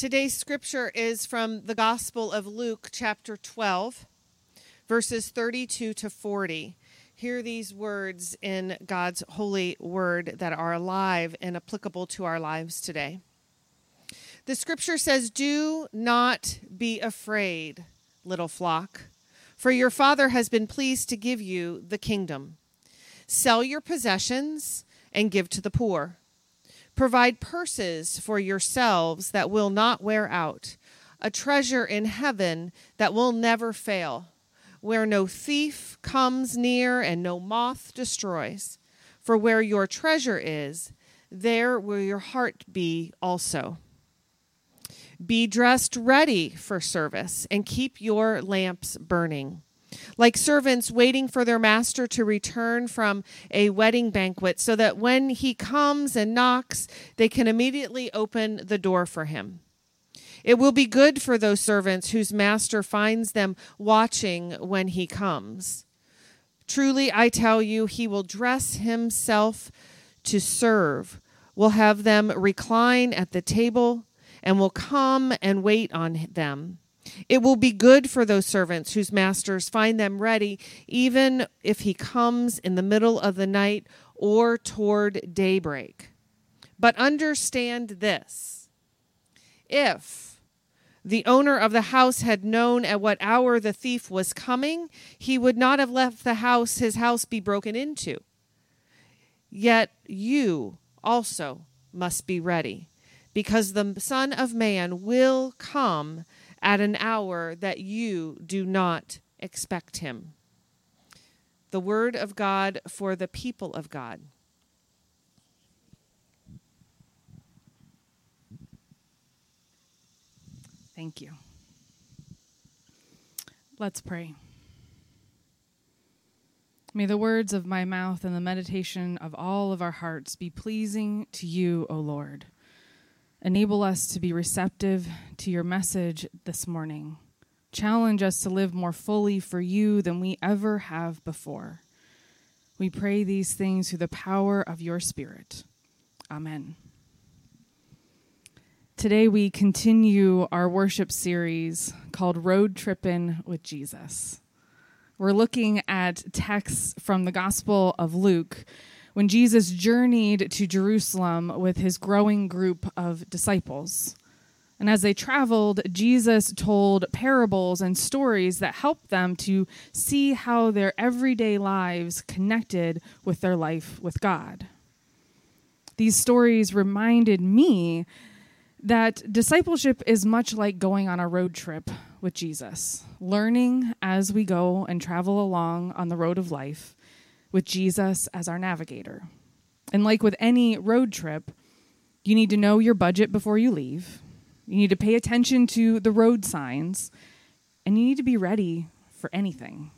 Today's scripture is from the Gospel of Luke, chapter 12, verses 32 to 40. Hear these words in God's holy word that are alive and applicable to our lives today. The scripture says, Do not be afraid, little flock, for your Father has been pleased to give you the kingdom. Sell your possessions and give to the poor. Provide purses for yourselves that will not wear out, a treasure in heaven that will never fail, where no thief comes near and no moth destroys. For where your treasure is, there will your heart be also. Be dressed ready for service and keep your lamps burning like servants waiting for their master to return from a wedding banquet, so that when he comes and knocks, they can immediately open the door for him. It will be good for those servants whose master finds them watching when he comes. Truly, I tell you, he will dress himself to serve, will have them recline at the table, and will come and wait on them. It will be good for those servants whose masters find them ready, even if he comes in the middle of the night or toward daybreak. But understand this if the owner of the house had known at what hour the thief was coming, he would not have left the house, his house be broken into. Yet you also must be ready, because the Son of Man will come at an hour that you do not expect him. The word of God for the people of God. Thank you. Let's pray. May the words of my mouth and the meditation of all of our hearts be pleasing to you, O Lord. Enable us to be receptive to your message this morning. Challenge us to live more fully for you than we ever have before. We pray these things through the power of your Spirit. Amen. Today, we continue our worship series called Road Trippin' with Jesus. We're looking at texts from the Gospel of Luke when Jesus journeyed to Jerusalem with his growing group of disciples. And as they traveled, Jesus told parables and stories that helped them to see how their everyday lives connected with their life with God. These stories reminded me that discipleship is much like going on a road trip with Jesus, learning as we go and travel along on the road of life with Jesus as our navigator. And like with any road trip, you need to know your budget before you leave. You need to pay attention to the road signs, and you need to be ready for anything.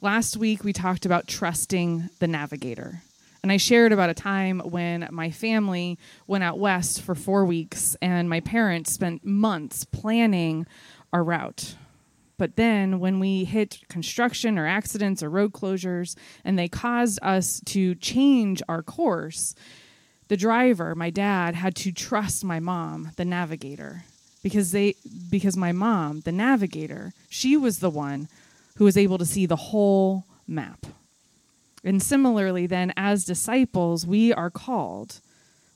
Last week, we talked about trusting the navigator. And I shared about a time when my family went out west for four weeks, and my parents spent months planning our route. But then when we hit construction or accidents or road closures and they caused us to change our course, the driver, my dad, had to trust my mom, the navigator, because they because my mom, the navigator, she was the one who was able to see the whole map. And similarly then as disciples, we are called,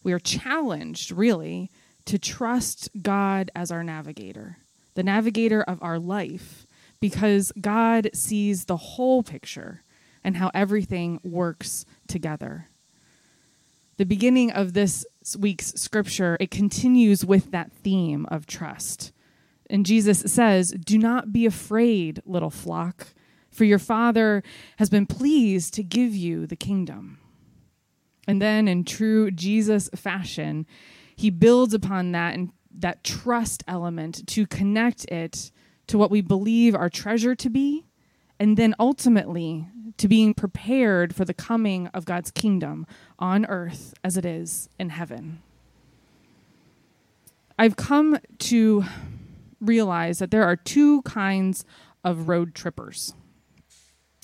we are challenged really to trust God as our navigator the navigator of our life, because God sees the whole picture and how everything works together. The beginning of this week's scripture, it continues with that theme of trust. And Jesus says, Do not be afraid, little flock, for your Father has been pleased to give you the kingdom. And then, in true Jesus fashion, he builds upon that and that trust element to connect it to what we believe our treasure to be, and then ultimately to being prepared for the coming of God's kingdom on earth as it is in heaven. I've come to realize that there are two kinds of road trippers.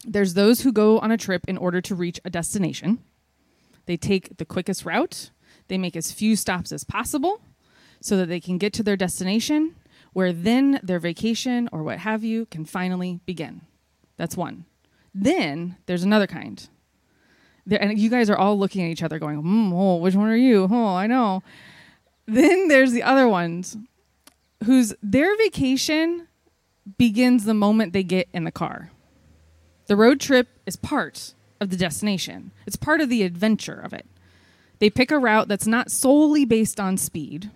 There's those who go on a trip in order to reach a destination. They take the quickest route, they make as few stops as possible, so that they can get to their destination, where then their vacation or what have you can finally begin. That's one. Then there's another kind. There, and you guys are all looking at each other going, mm, oh, which one are you? Oh, I know. Then there's the other ones whose their vacation begins the moment they get in the car. The road trip is part of the destination, it's part of the adventure of it. They pick a route that's not solely based on speed,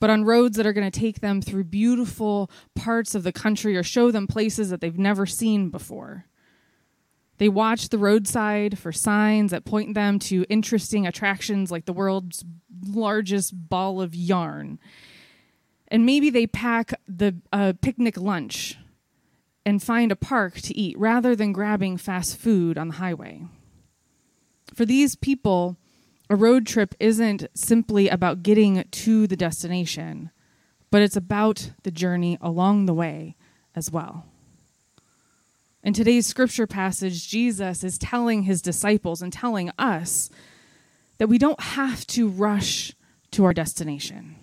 but on roads that are going to take them through beautiful parts of the country or show them places that they've never seen before. They watch the roadside for signs that point them to interesting attractions like the world's largest ball of yarn. And maybe they pack the uh, picnic lunch and find a park to eat rather than grabbing fast food on the highway. For these people, a road trip isn't simply about getting to the destination, but it's about the journey along the way as well. In today's scripture passage, Jesus is telling his disciples and telling us that we don't have to rush to our destination.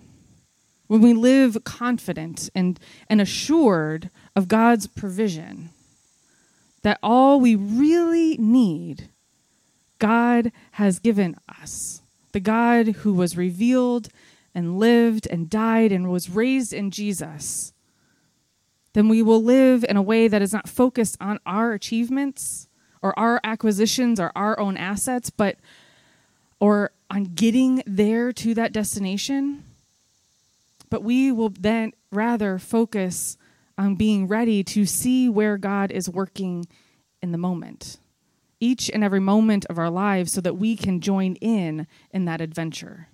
When we live confident and, and assured of God's provision, that all we really need, God has given us. The God who was revealed and lived and died and was raised in Jesus then we will live in a way that is not focused on our achievements or our acquisitions or our own assets, but or on getting there to that destination. But we will then rather focus on being ready to see where God is working in the moment, each and every moment of our lives, so that we can join in in that adventure.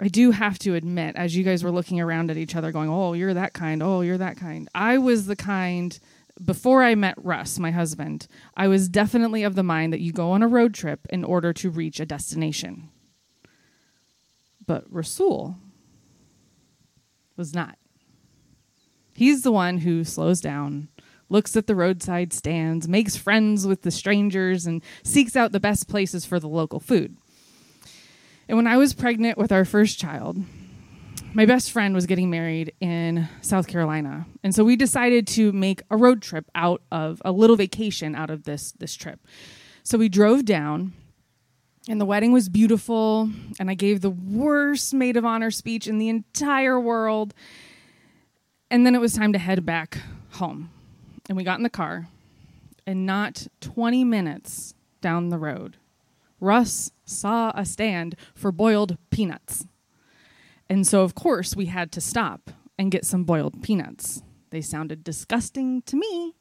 I do have to admit, as you guys were looking around at each other, going, "Oh, you're that kind. Oh, you're that kind." I was the kind before I met Russ, my husband. I was definitely of the mind that you go on a road trip in order to reach a destination. But Russell was not. He's the one who slows down, looks at the roadside stands, makes friends with the strangers, and seeks out the best places for the local food. And when I was pregnant with our first child, my best friend was getting married in South Carolina. And so we decided to make a road trip out of a little vacation out of this this trip. So we drove down and the wedding was beautiful and I gave the worst maid of honor speech in the entire world. And then it was time to head back home. And we got in the car and not 20 minutes down the road Russ saw a stand for boiled peanuts. And so, of course, we had to stop and get some boiled peanuts. They sounded disgusting to me,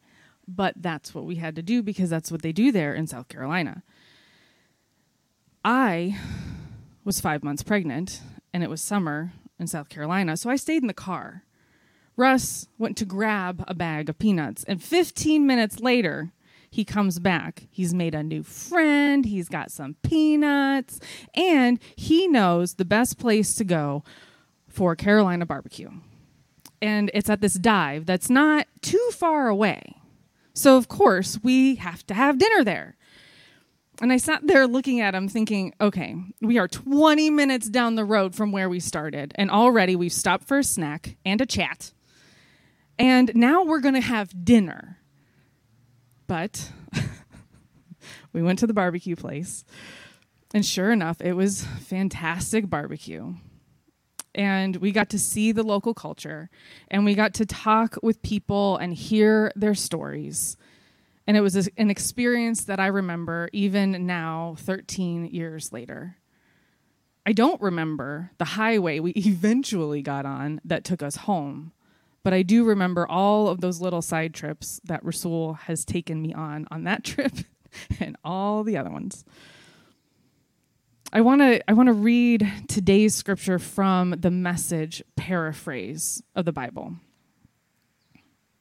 but that's what we had to do because that's what they do there in South Carolina. I was five months pregnant and it was summer in South Carolina, so I stayed in the car. Russ went to grab a bag of peanuts, and 15 minutes later, he comes back. He's made a new friend, he's got some peanuts, and he knows the best place to go for Carolina barbecue. And it's at this dive that's not too far away. So, of course, we have to have dinner there. And I sat there looking at him thinking, okay, we are 20 minutes down the road from where we started. And already we've stopped for a snack and a chat. And now we're going to have dinner. But we went to the barbecue place, and sure enough, it was fantastic barbecue. And we got to see the local culture, and we got to talk with people and hear their stories. And it was an experience that I remember even now, 13 years later. I don't remember the highway we eventually got on that took us home. But I do remember all of those little side trips that Russell has taken me on on that trip and all the other ones. I want to I want to read today's scripture from the message paraphrase of the Bible.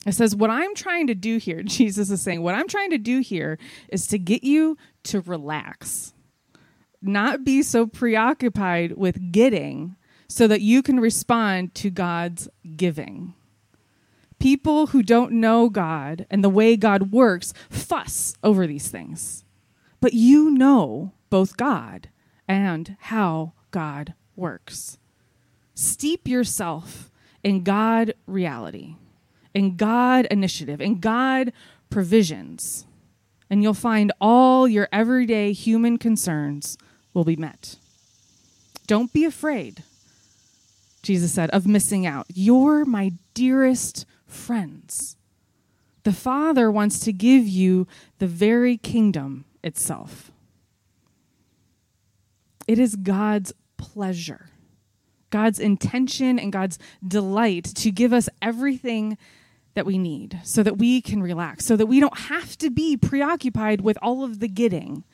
It says, What I'm trying to do here, Jesus is saying, what I'm trying to do here is to get you to relax, not be so preoccupied with getting so that you can respond to God's giving. People who don't know God and the way God works fuss over these things. But you know both God and how God works. Steep yourself in God reality, in God initiative, in God provisions, and you'll find all your everyday human concerns will be met. Don't be afraid, Jesus said, of missing out. You're my dearest friends. The Father wants to give you the very kingdom itself. It is God's pleasure, God's intention, and God's delight to give us everything that we need so that we can relax, so that we don't have to be preoccupied with all of the getting,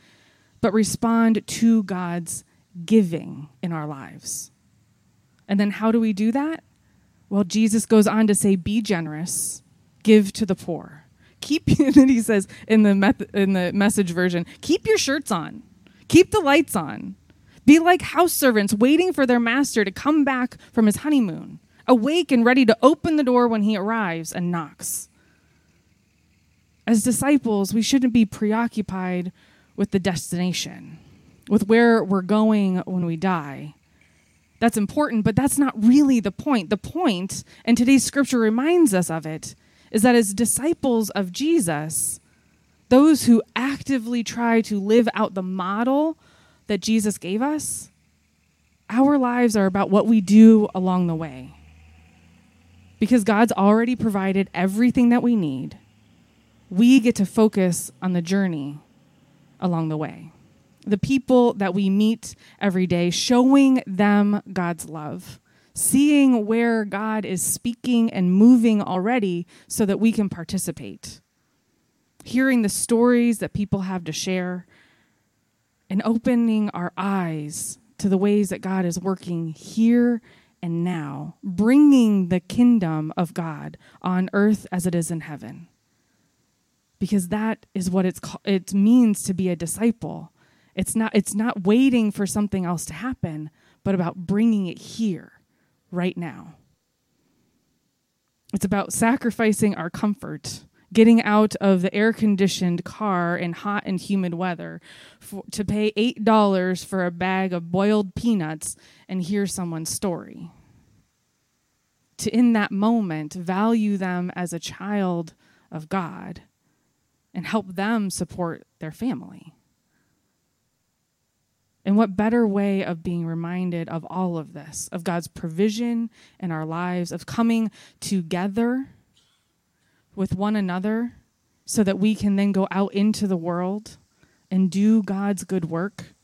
but respond to God's giving in our lives. And then how do we do that? Well, Jesus goes on to say, Be generous, give to the poor. Keep, and he says in the, in the message version, keep your shirts on, keep the lights on. Be like house servants waiting for their master to come back from his honeymoon, awake and ready to open the door when he arrives and knocks. As disciples, we shouldn't be preoccupied with the destination, with where we're going when we die. That's important, but that's not really the point. The point, and today's scripture reminds us of it, is that as disciples of Jesus, those who actively try to live out the model that Jesus gave us, our lives are about what we do along the way. Because God's already provided everything that we need, we get to focus on the journey along the way. The people that we meet every day, showing them God's love, seeing where God is speaking and moving already so that we can participate, hearing the stories that people have to share and opening our eyes to the ways that God is working here and now, bringing the kingdom of God on earth as it is in heaven. Because that is what it's it means to be a disciple. It's not it's not waiting for something else to happen, but about bringing it here right now. It's about sacrificing our comfort getting out of the air conditioned car in hot and humid weather for, to pay $8 for a bag of boiled peanuts and hear someone's story. To, in that moment, value them as a child of God and help them support their family. And what better way of being reminded of all of this, of God's provision in our lives, of coming together with one another so that we can then go out into the world and do God's good work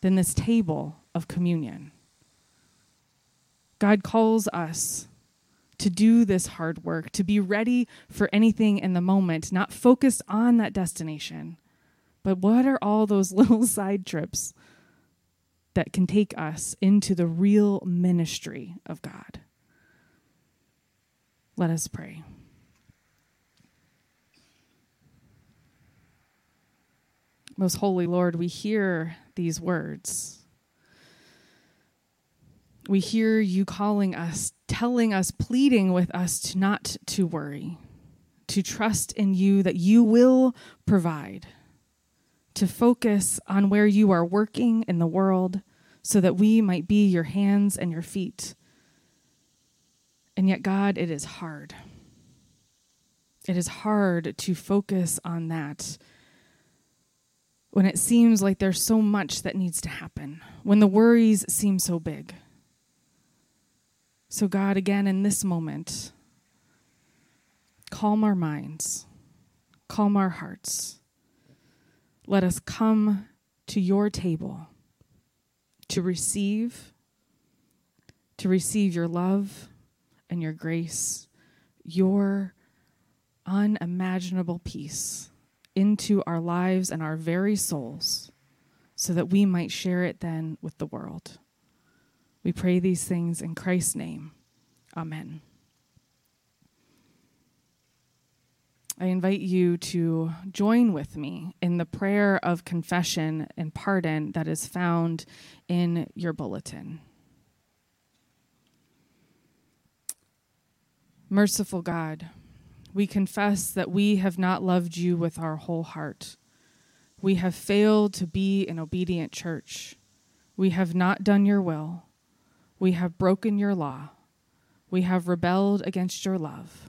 than this table of communion. God calls us to do this hard work, to be ready for anything in the moment, not focused on that destination. But what are all those little side trips that can take us into the real ministry of God? Let us pray. Most Holy Lord, we hear these words. We hear you calling us, telling us, pleading with us to not to worry, to trust in you that you will provide, to focus on where you are working in the world so that we might be your hands and your feet. And yet, God, it is hard. It is hard to focus on that when it seems like there's so much that needs to happen, when the worries seem so big. So, God, again, in this moment, calm our minds, calm our hearts. Let us come to your table to receive, to receive your love and your grace, your unimaginable peace into our lives and our very souls so that we might share it then with the world. We pray these things in Christ's name. Amen. I invite you to join with me in the prayer of confession and pardon that is found in your bulletin. Merciful God, we confess that we have not loved you with our whole heart. We have failed to be an obedient church. We have not done your will. We have broken your law. We have rebelled against your love.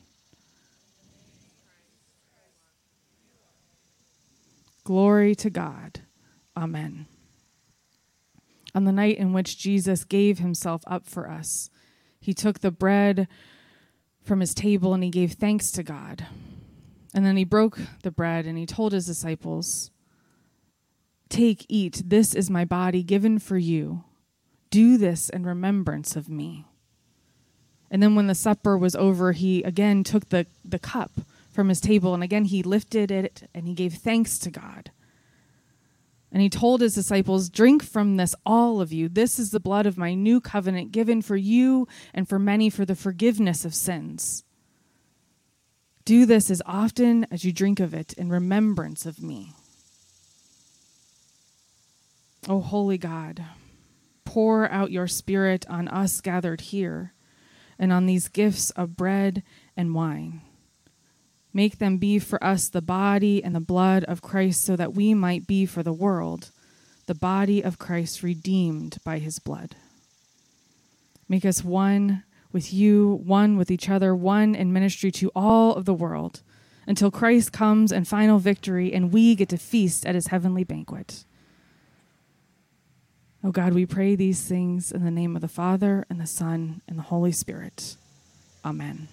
Glory to God. Amen. On the night in which Jesus gave himself up for us, he took the bread from his table and he gave thanks to God. And then he broke the bread and he told his disciples, Take, eat, this is my body given for you. Do this in remembrance of me. And then when the supper was over, he again took the, the cup from his table and again he lifted it and he gave thanks to God. And he told his disciples, Drink from this, all of you. This is the blood of my new covenant given for you and for many for the forgiveness of sins. Do this as often as you drink of it in remembrance of me. O holy God, pour out your Spirit on us gathered here and on these gifts of bread and wine. Make them be for us the body and the blood of Christ, so that we might be for the world the body of Christ redeemed by his blood. Make us one with you, one with each other, one in ministry to all of the world, until Christ comes in final victory and we get to feast at his heavenly banquet. Oh God, we pray these things in the name of the Father, and the Son, and the Holy Spirit. Amen.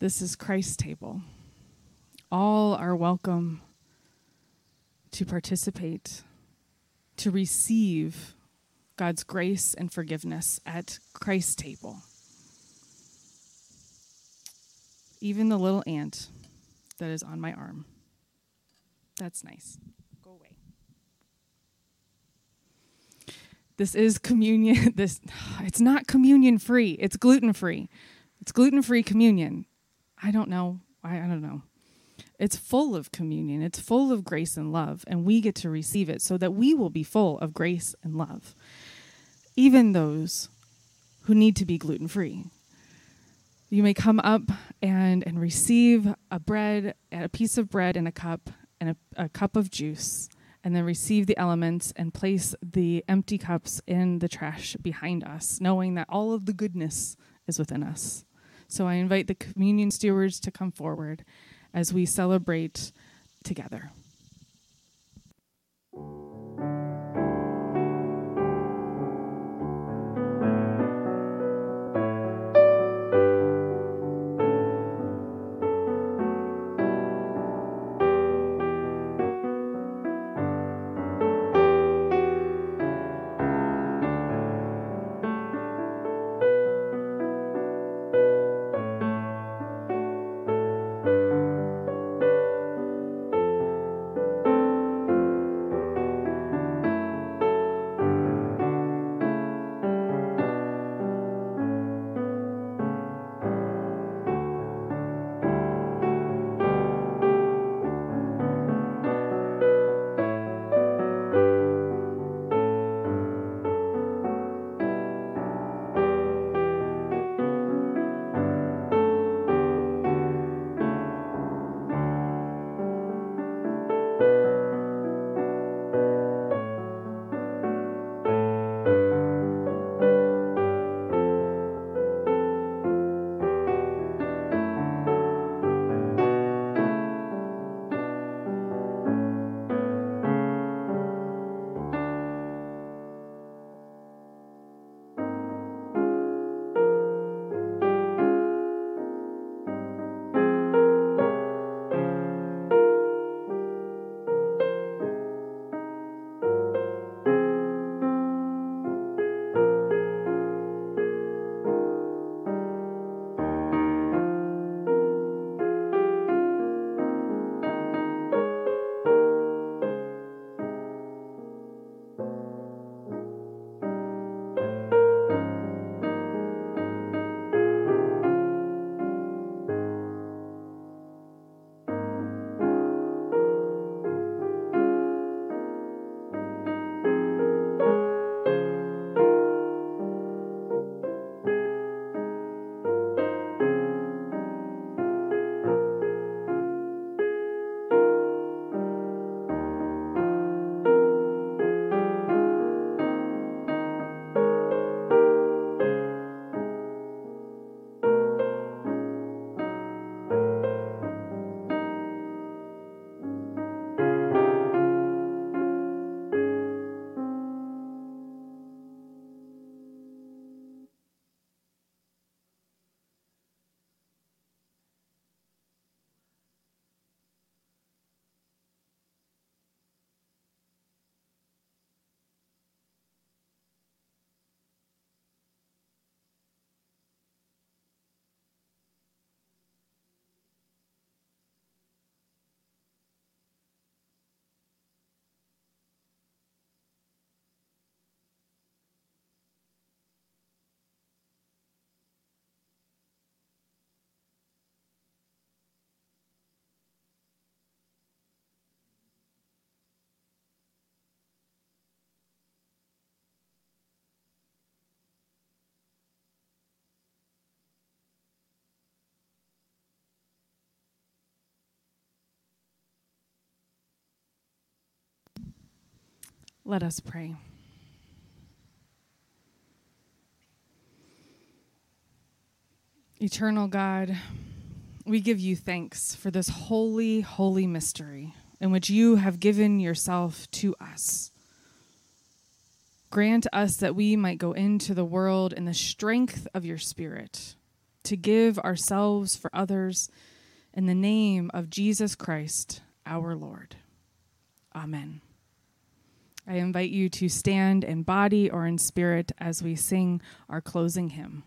This is Christ's table. All are welcome to participate, to receive God's grace and forgiveness at Christ's table. Even the little ant that is on my arm. That's nice. Go away. This is communion. This it's not communion free. It's gluten free. It's gluten free communion. I don't know. I, I don't know. It's full of communion, it's full of grace and love, and we get to receive it so that we will be full of grace and love. Even those who need to be gluten free. You may come up and, and receive a bread, a piece of bread in a cup, and a, a cup of juice, and then receive the elements and place the empty cups in the trash behind us, knowing that all of the goodness is within us. So I invite the communion stewards to come forward as we celebrate together. Let us pray. Eternal God, we give you thanks for this holy, holy mystery in which you have given yourself to us. Grant us that we might go into the world in the strength of your Spirit, to give ourselves for others in the name of Jesus Christ, our Lord. Amen. I invite you to stand in body or in spirit as we sing our closing hymn.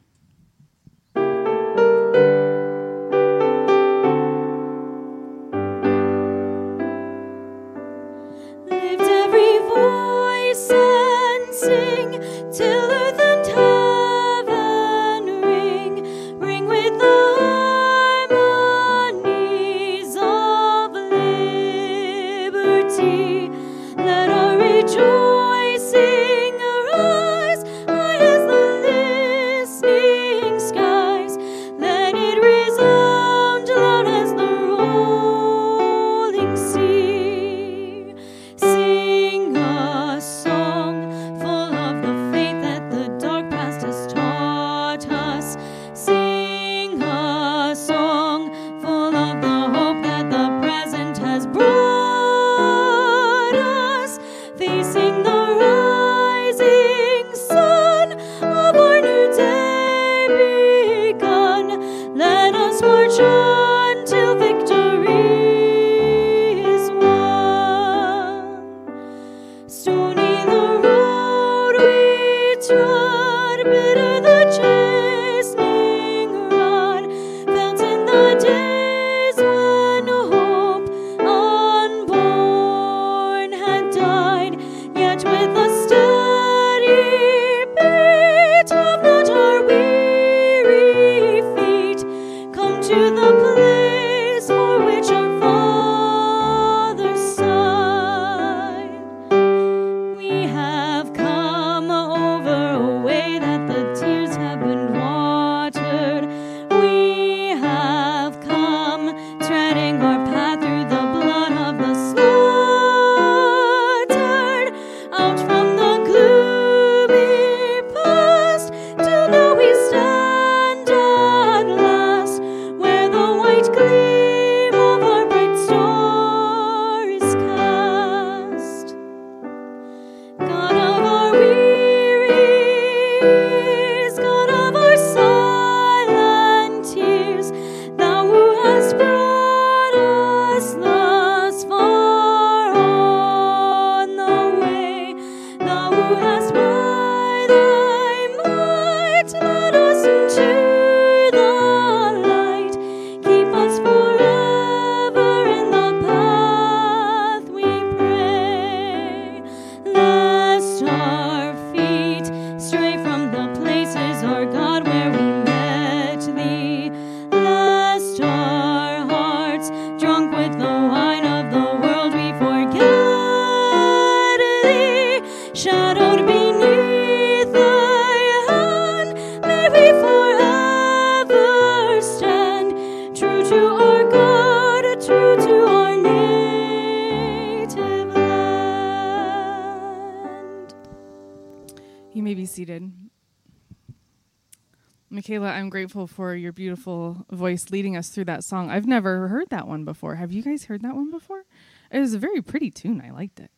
Grateful for your beautiful voice leading us through that song. I've never heard that one before. Have you guys heard that one before? It was a very pretty tune. I liked it.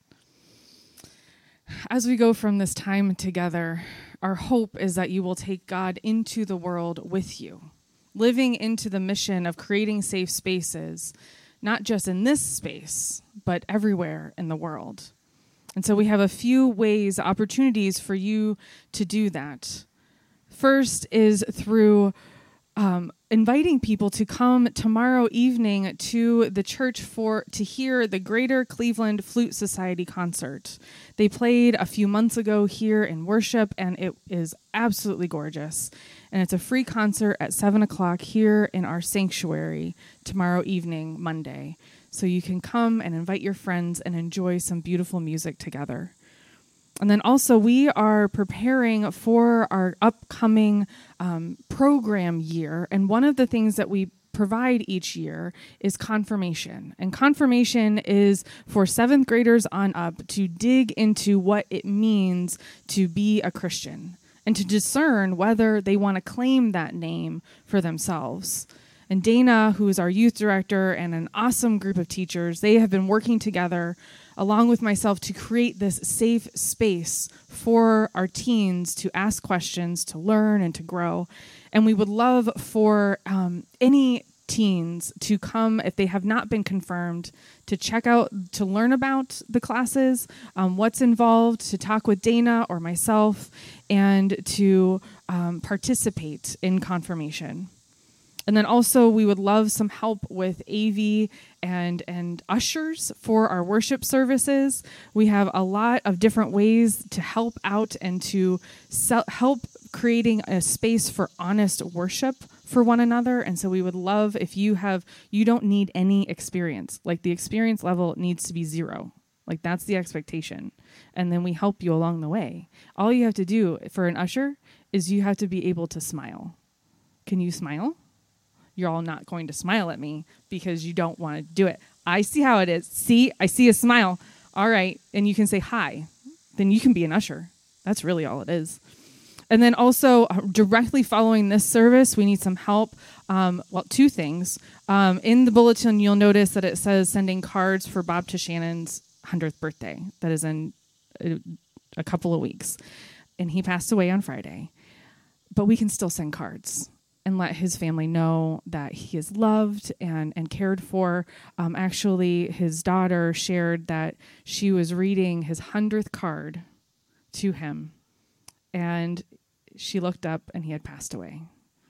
As we go from this time together, our hope is that you will take God into the world with you, living into the mission of creating safe spaces, not just in this space, but everywhere in the world. And so we have a few ways, opportunities for you to do that. First is through um, inviting people to come tomorrow evening to the church for to hear the Greater Cleveland Flute Society concert. They played a few months ago here in worship, and it is absolutely gorgeous. And it's a free concert at seven o'clock here in our sanctuary tomorrow evening, Monday. So you can come and invite your friends and enjoy some beautiful music together. And then also, we are preparing for our upcoming um, program year. And one of the things that we provide each year is confirmation. And confirmation is for seventh graders on up to dig into what it means to be a Christian and to discern whether they want to claim that name for themselves. And Dana, who is our youth director and an awesome group of teachers, they have been working together along with myself to create this safe space for our teens to ask questions, to learn, and to grow. And we would love for um, any teens to come if they have not been confirmed to check out to learn about the classes um, what's involved to talk with dana or myself and to um, participate in confirmation and then also we would love some help with AV and and ushers for our worship services. We have a lot of different ways to help out and to help creating a space for honest worship for one another. And so we would love if you have you don't need any experience. Like the experience level needs to be zero. Like that's the expectation. And then we help you along the way. All you have to do for an usher is you have to be able to smile. Can you smile you're all not going to smile at me because you don't want to do it. I see how it is. See, I see a smile. All right. And you can say hi. Then you can be an usher. That's really all it is. And then also, uh, directly following this service, we need some help. Um, well, two things. Um, in the bulletin, you'll notice that it says sending cards for Bob to Shannon's 100th birthday. That is in a, a couple of weeks. And he passed away on Friday. But we can still send cards and let his family know that he is loved and, and cared for. Um, actually, his daughter shared that she was reading his 100th card to him, and she looked up and he had passed away.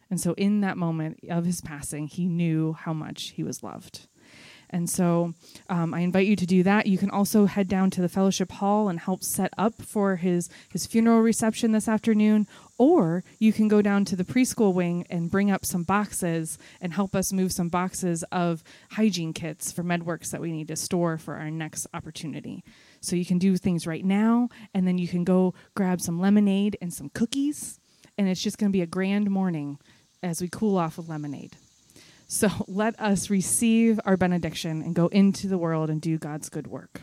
And so, in that moment of his passing, he knew how much he was loved. And so um, I invite you to do that. You can also head down to the fellowship hall and help set up for his, his funeral reception this afternoon. Or you can go down to the preschool wing and bring up some boxes and help us move some boxes of hygiene kits for MedWorks that we need to store for our next opportunity. So you can do things right now, and then you can go grab some lemonade and some cookies. And it's just going to be a grand morning as we cool off with lemonade. So let us receive our benediction and go into the world and do God's good work.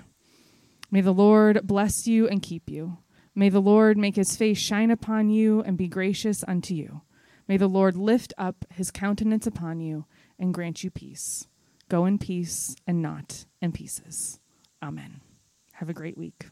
May the Lord bless you and keep you. May the Lord make his face shine upon you and be gracious unto you. May the Lord lift up his countenance upon you and grant you peace. Go in peace and not in pieces. Amen. Have a great week.